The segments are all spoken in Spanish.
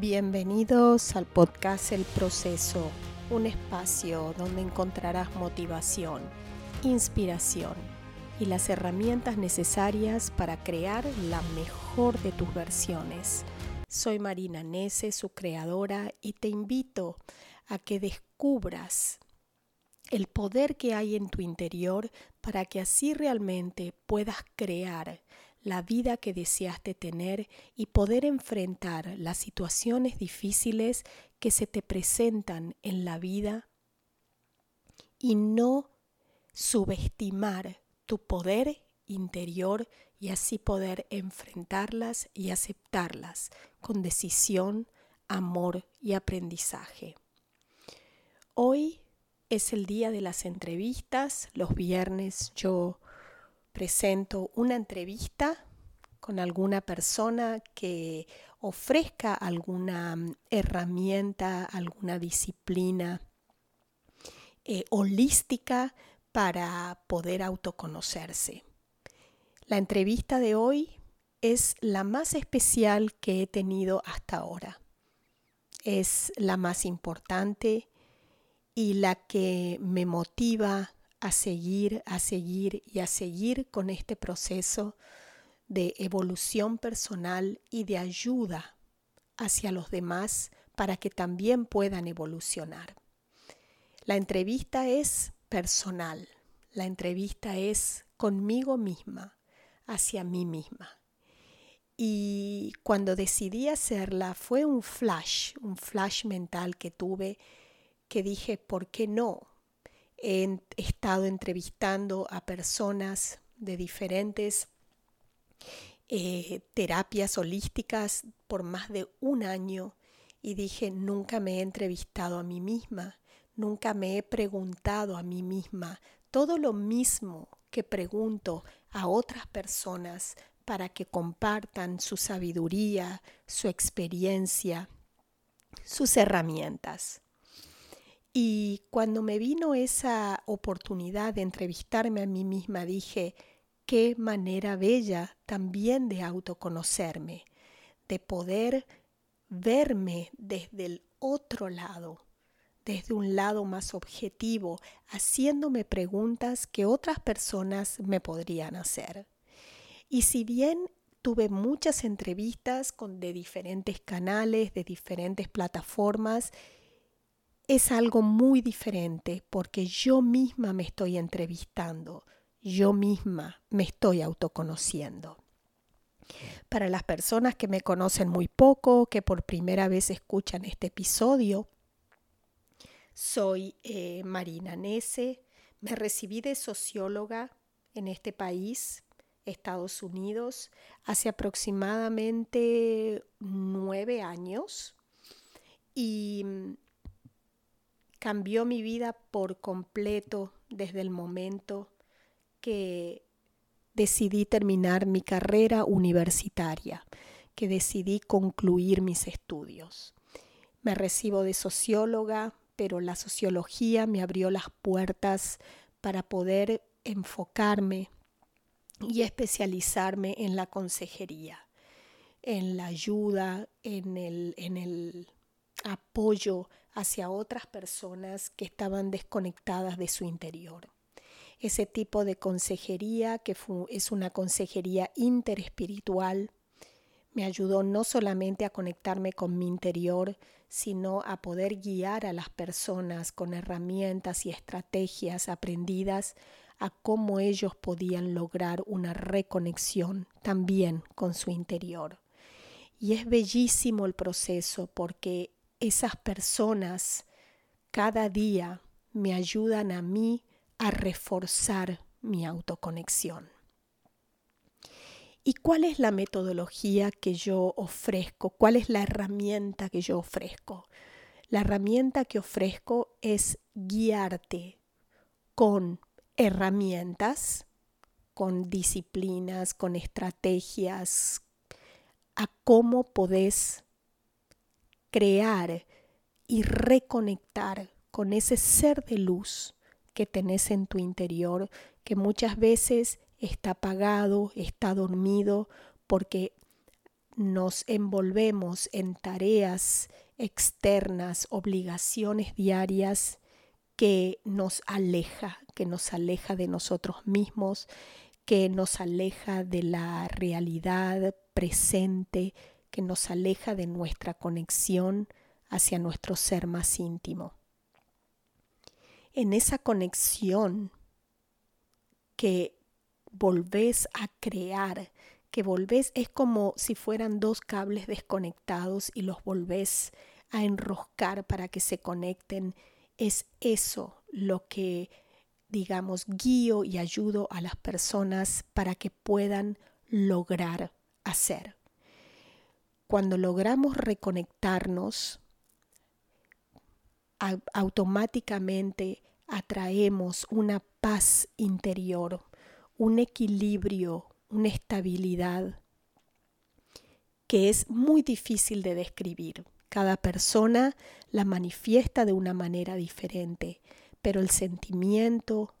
Bienvenidos al podcast El Proceso, un espacio donde encontrarás motivación, inspiración y las herramientas necesarias para crear la mejor de tus versiones. Soy Marina Nese, su creadora, y te invito a que descubras el poder que hay en tu interior para que así realmente puedas crear la vida que deseaste tener y poder enfrentar las situaciones difíciles que se te presentan en la vida y no subestimar tu poder interior y así poder enfrentarlas y aceptarlas con decisión, amor y aprendizaje. Hoy es el día de las entrevistas. Los viernes yo presento una entrevista con alguna persona que ofrezca alguna mm, herramienta, alguna disciplina eh, holística para poder autoconocerse. La entrevista de hoy es la más especial que he tenido hasta ahora. Es la más importante y la que me motiva a seguir, a seguir y a seguir con este proceso de evolución personal y de ayuda hacia los demás para que también puedan evolucionar. La entrevista es personal, la entrevista es conmigo misma, hacia mí misma. Y cuando decidí hacerla fue un flash, un flash mental que tuve que dije, ¿por qué no? He estado entrevistando a personas de diferentes eh, terapias holísticas por más de un año y dije, nunca me he entrevistado a mí misma, nunca me he preguntado a mí misma todo lo mismo que pregunto a otras personas para que compartan su sabiduría, su experiencia, sus herramientas. Y cuando me vino esa oportunidad de entrevistarme a mí misma, dije, qué manera bella también de autoconocerme, de poder verme desde el otro lado, desde un lado más objetivo, haciéndome preguntas que otras personas me podrían hacer. Y si bien tuve muchas entrevistas con de diferentes canales, de diferentes plataformas, es algo muy diferente porque yo misma me estoy entrevistando, yo misma me estoy autoconociendo. Para las personas que me conocen muy poco, que por primera vez escuchan este episodio, soy eh, Marina Nese, me recibí de socióloga en este país, Estados Unidos, hace aproximadamente nueve años y cambió mi vida por completo desde el momento que decidí terminar mi carrera universitaria, que decidí concluir mis estudios. Me recibo de socióloga, pero la sociología me abrió las puertas para poder enfocarme y especializarme en la consejería, en la ayuda, en el, en el apoyo hacia otras personas que estaban desconectadas de su interior. Ese tipo de consejería, que es una consejería interespiritual, me ayudó no solamente a conectarme con mi interior, sino a poder guiar a las personas con herramientas y estrategias aprendidas a cómo ellos podían lograr una reconexión también con su interior. Y es bellísimo el proceso porque esas personas cada día me ayudan a mí a reforzar mi autoconexión. ¿Y cuál es la metodología que yo ofrezco? ¿Cuál es la herramienta que yo ofrezco? La herramienta que ofrezco es guiarte con herramientas, con disciplinas, con estrategias, a cómo podés crear y reconectar con ese ser de luz que tenés en tu interior, que muchas veces está apagado, está dormido, porque nos envolvemos en tareas externas, obligaciones diarias que nos aleja, que nos aleja de nosotros mismos, que nos aleja de la realidad presente, que nos aleja de nuestra conexión hacia nuestro ser más íntimo. En esa conexión que volvés a crear, que volvés, es como si fueran dos cables desconectados y los volvés a enroscar para que se conecten. Es eso lo que, digamos, guío y ayudo a las personas para que puedan lograr hacer. Cuando logramos reconectarnos, automáticamente atraemos una paz interior, un equilibrio, una estabilidad que es muy difícil de describir. Cada persona la manifiesta de una manera diferente, pero el sentimiento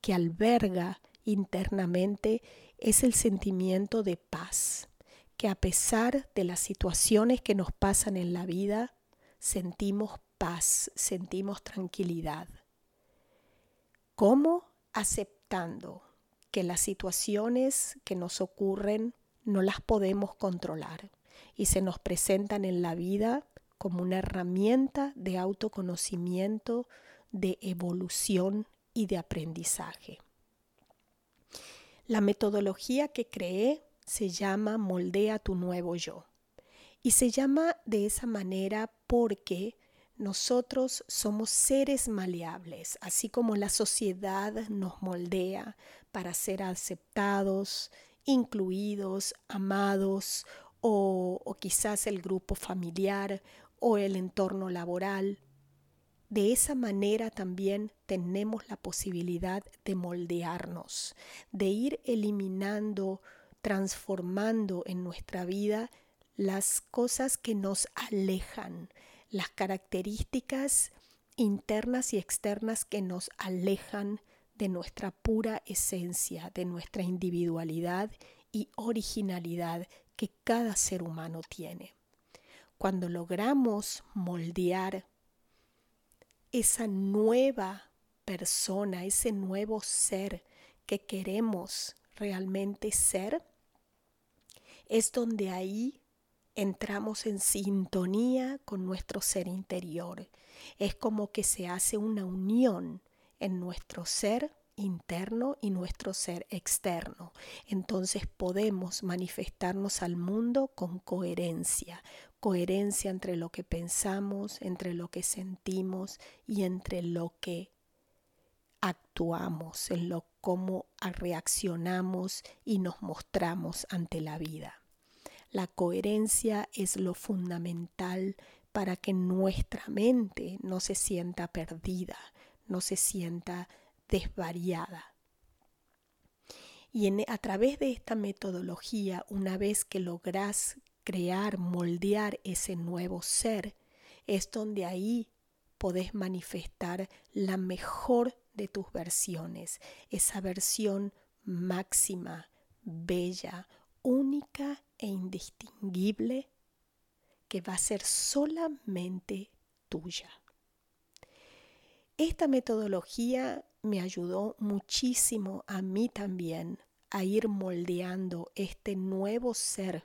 que alberga internamente es el sentimiento de paz, que a pesar de las situaciones que nos pasan en la vida, sentimos paz, sentimos tranquilidad. ¿Cómo? Aceptando que las situaciones que nos ocurren no las podemos controlar y se nos presentan en la vida como una herramienta de autoconocimiento, de evolución y de aprendizaje. La metodología que creé se llama Moldea tu nuevo yo y se llama de esa manera porque nosotros somos seres maleables, así como la sociedad nos moldea para ser aceptados, incluidos, amados, o, quizás el grupo familiar o el entorno laboral. De esa manera también tenemos la posibilidad de moldearnos, de ir eliminando, transformando en nuestra vida las cosas que nos alejan, las características internas y externas que nos alejan de nuestra pura esencia, de nuestra individualidad y originalidad que cada ser humano tiene. Cuando logramos moldear esa nueva persona, ese nuevo ser que queremos realmente ser, es donde ahí entramos en sintonía con nuestro ser interior. Es como que se hace una unión en nuestro ser interno y nuestro ser externo. Entonces podemos manifestarnos al mundo con coherencia, coherencia entre lo que pensamos, entre lo que sentimos y entre lo que actuamos, en lo cómo reaccionamos y nos mostramos ante la vida. La coherencia es lo fundamental para que nuestra mente no se sienta perdida, no se sienta desvariada. Y a través de esta metodología, una vez que logras crear, moldear ese nuevo ser, es donde ahí podés manifestar la mejor de tus versiones, esa versión máxima, bella, única e indistinguible que va a ser solamente tuya. Esta metodología me ayudó muchísimo a mí también a ir moldeando este nuevo ser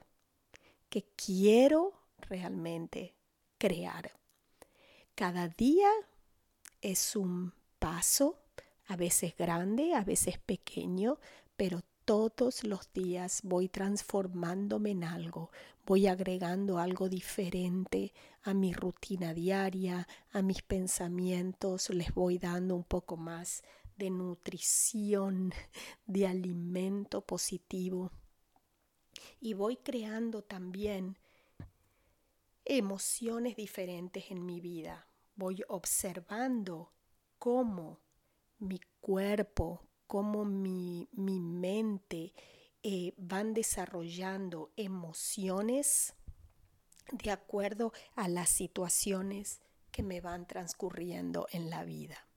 que quiero realmente crear. Cada día es un paso, a veces grande, a veces pequeño, pero todos los días voy transformándome en algo, voy agregando algo diferente a mi rutina diaria, a mis pensamientos, les voy dando un poco más de nutrición, de alimento positivo. Y voy creando también emociones diferentes en mi vida. Voy observando cómo mi cuerpo, cómo mi, mente eh, van desarrollando emociones de acuerdo a las situaciones que me van transcurriendo en la vida.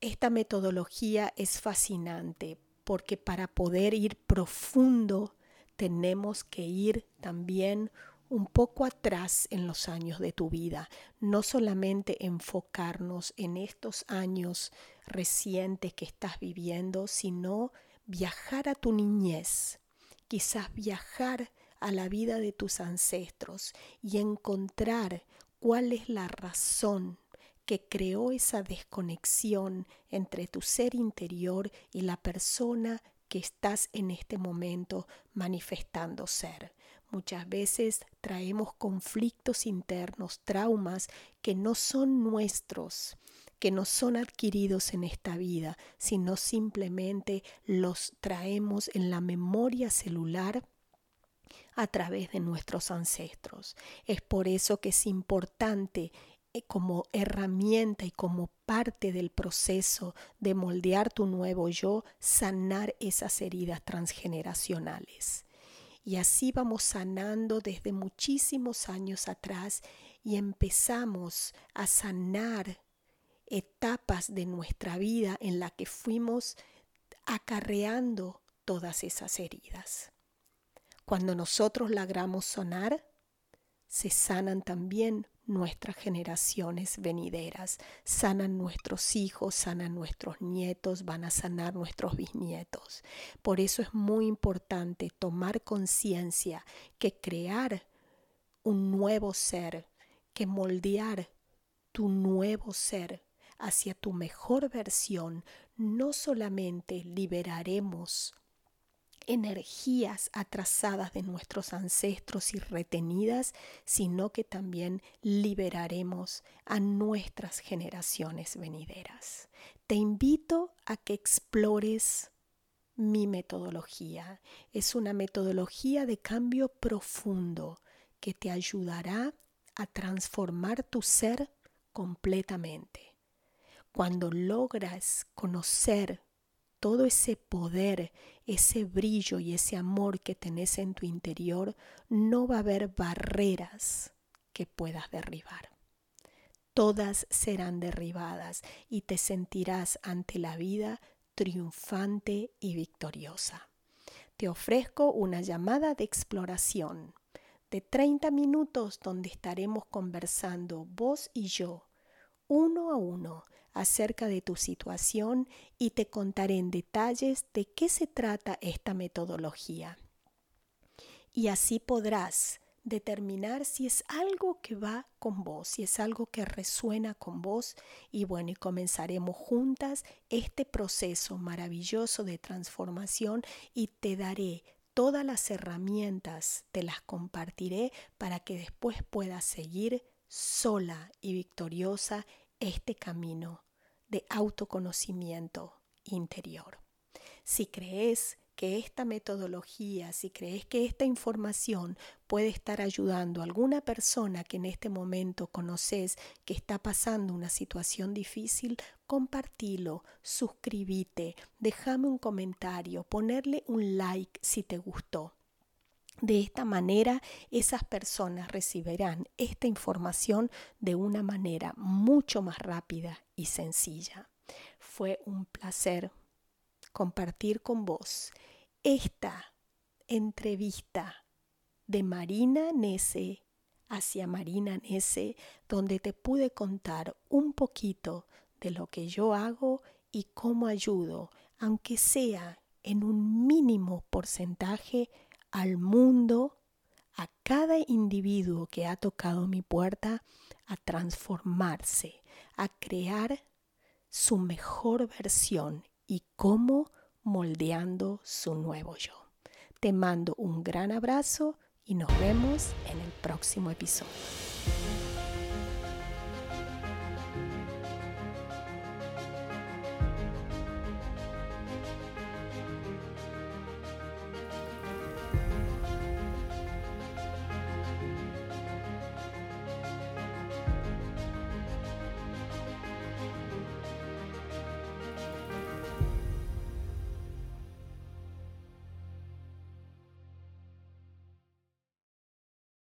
Esta metodología es fascinante porque para poder ir profundo tenemos que ir también un poco atrás en los años de tu vida, no solamente enfocarnos en estos años recientes que estás viviendo, sino viajar a tu niñez, quizás viajar a la vida de tus ancestros y encontrar cuál es la razón que creó esa desconexión entre tu ser interior y la persona que estás en este momento manifestando ser. Muchas veces traemos conflictos internos, traumas que no son nuestros, que no son adquiridos en esta vida, sino simplemente los traemos en la memoria celular a través de nuestros ancestros. Es por eso que es importante eh, como herramienta y como parte del proceso de moldear tu nuevo yo, sanar esas heridas transgeneracionales. Y así vamos sanando desde muchísimos años atrás y empezamos a sanar etapas de nuestra vida en la que fuimos acarreando todas esas heridas. Cuando nosotros logramos sanar, se sanan también nuestras generaciones venideras, sanan nuestros hijos, sanan nuestros nietos, van a sanar nuestros bisnietos. Por eso es muy importante tomar conciencia que crear un nuevo ser, que moldear tu nuevo ser hacia tu mejor versión, no solamente liberaremos energías atrasadas de nuestros ancestros y retenidas, sino que también liberaremos a nuestras generaciones venideras. Te invito a que explores mi metodología. Es una metodología de cambio profundo que te ayudará a transformar tu ser completamente. Cuando logras conocer todo ese poder, ese brillo y ese amor que tenés en tu interior, no va a haber barreras que puedas derribar. Todas serán derribadas y te sentirás ante la vida triunfante y victoriosa. Te ofrezco una llamada de exploración de 30 minutos donde estaremos conversando vos y yo, uno a uno, acerca de tu situación y te contaré en detalles de qué se trata esta metodología. Y así podrás determinar si es algo que va con vos, si es algo que resuena con vos y bueno, y comenzaremos juntas este proceso maravilloso de transformación y te daré todas las herramientas, te las compartiré para que después puedas seguir sola y victoriosa este camino de autoconocimiento interior. Si crees que esta metodología, si crees que esta información puede estar ayudando a alguna persona que en este momento conoces que está pasando una situación difícil, compartilo, suscríbete, déjame un comentario, ponerle un like si te gustó. De esta manera, esas personas recibirán esta información de una manera mucho más rápida y sencilla. Fue un placer compartir con vos esta entrevista de Marina Nese hacia Marina Nese, donde te pude contar un poquito de lo que yo hago y cómo ayudo, aunque sea en un mínimo porcentaje, al mundo, a cada individuo que ha tocado mi puerta, a transformarse, a crear su mejor versión y cómo moldeando su nuevo yo. Te mando un gran abrazo y nos vemos en el próximo episodio.